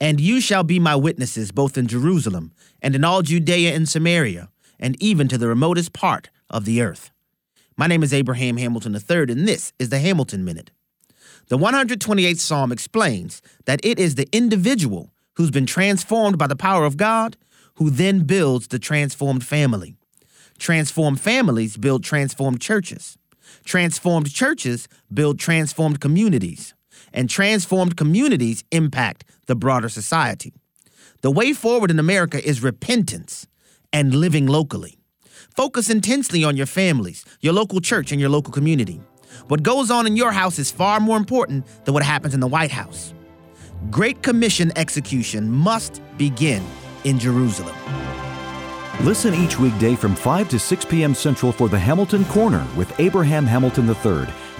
And you shall be my witnesses both in Jerusalem and in all Judea and Samaria, and even to the remotest part of the earth. My name is Abraham Hamilton III, and this is the Hamilton Minute. The 128th Psalm explains that it is the individual who's been transformed by the power of God who then builds the transformed family. Transformed families build transformed churches. Transformed churches build transformed communities. And transformed communities impact the broader society. The way forward in America is repentance and living locally. Focus intensely on your families, your local church, and your local community. What goes on in your house is far more important than what happens in the White House. Great Commission execution must begin in Jerusalem. Listen each weekday from 5 to 6 p.m. Central for the Hamilton Corner with Abraham Hamilton III,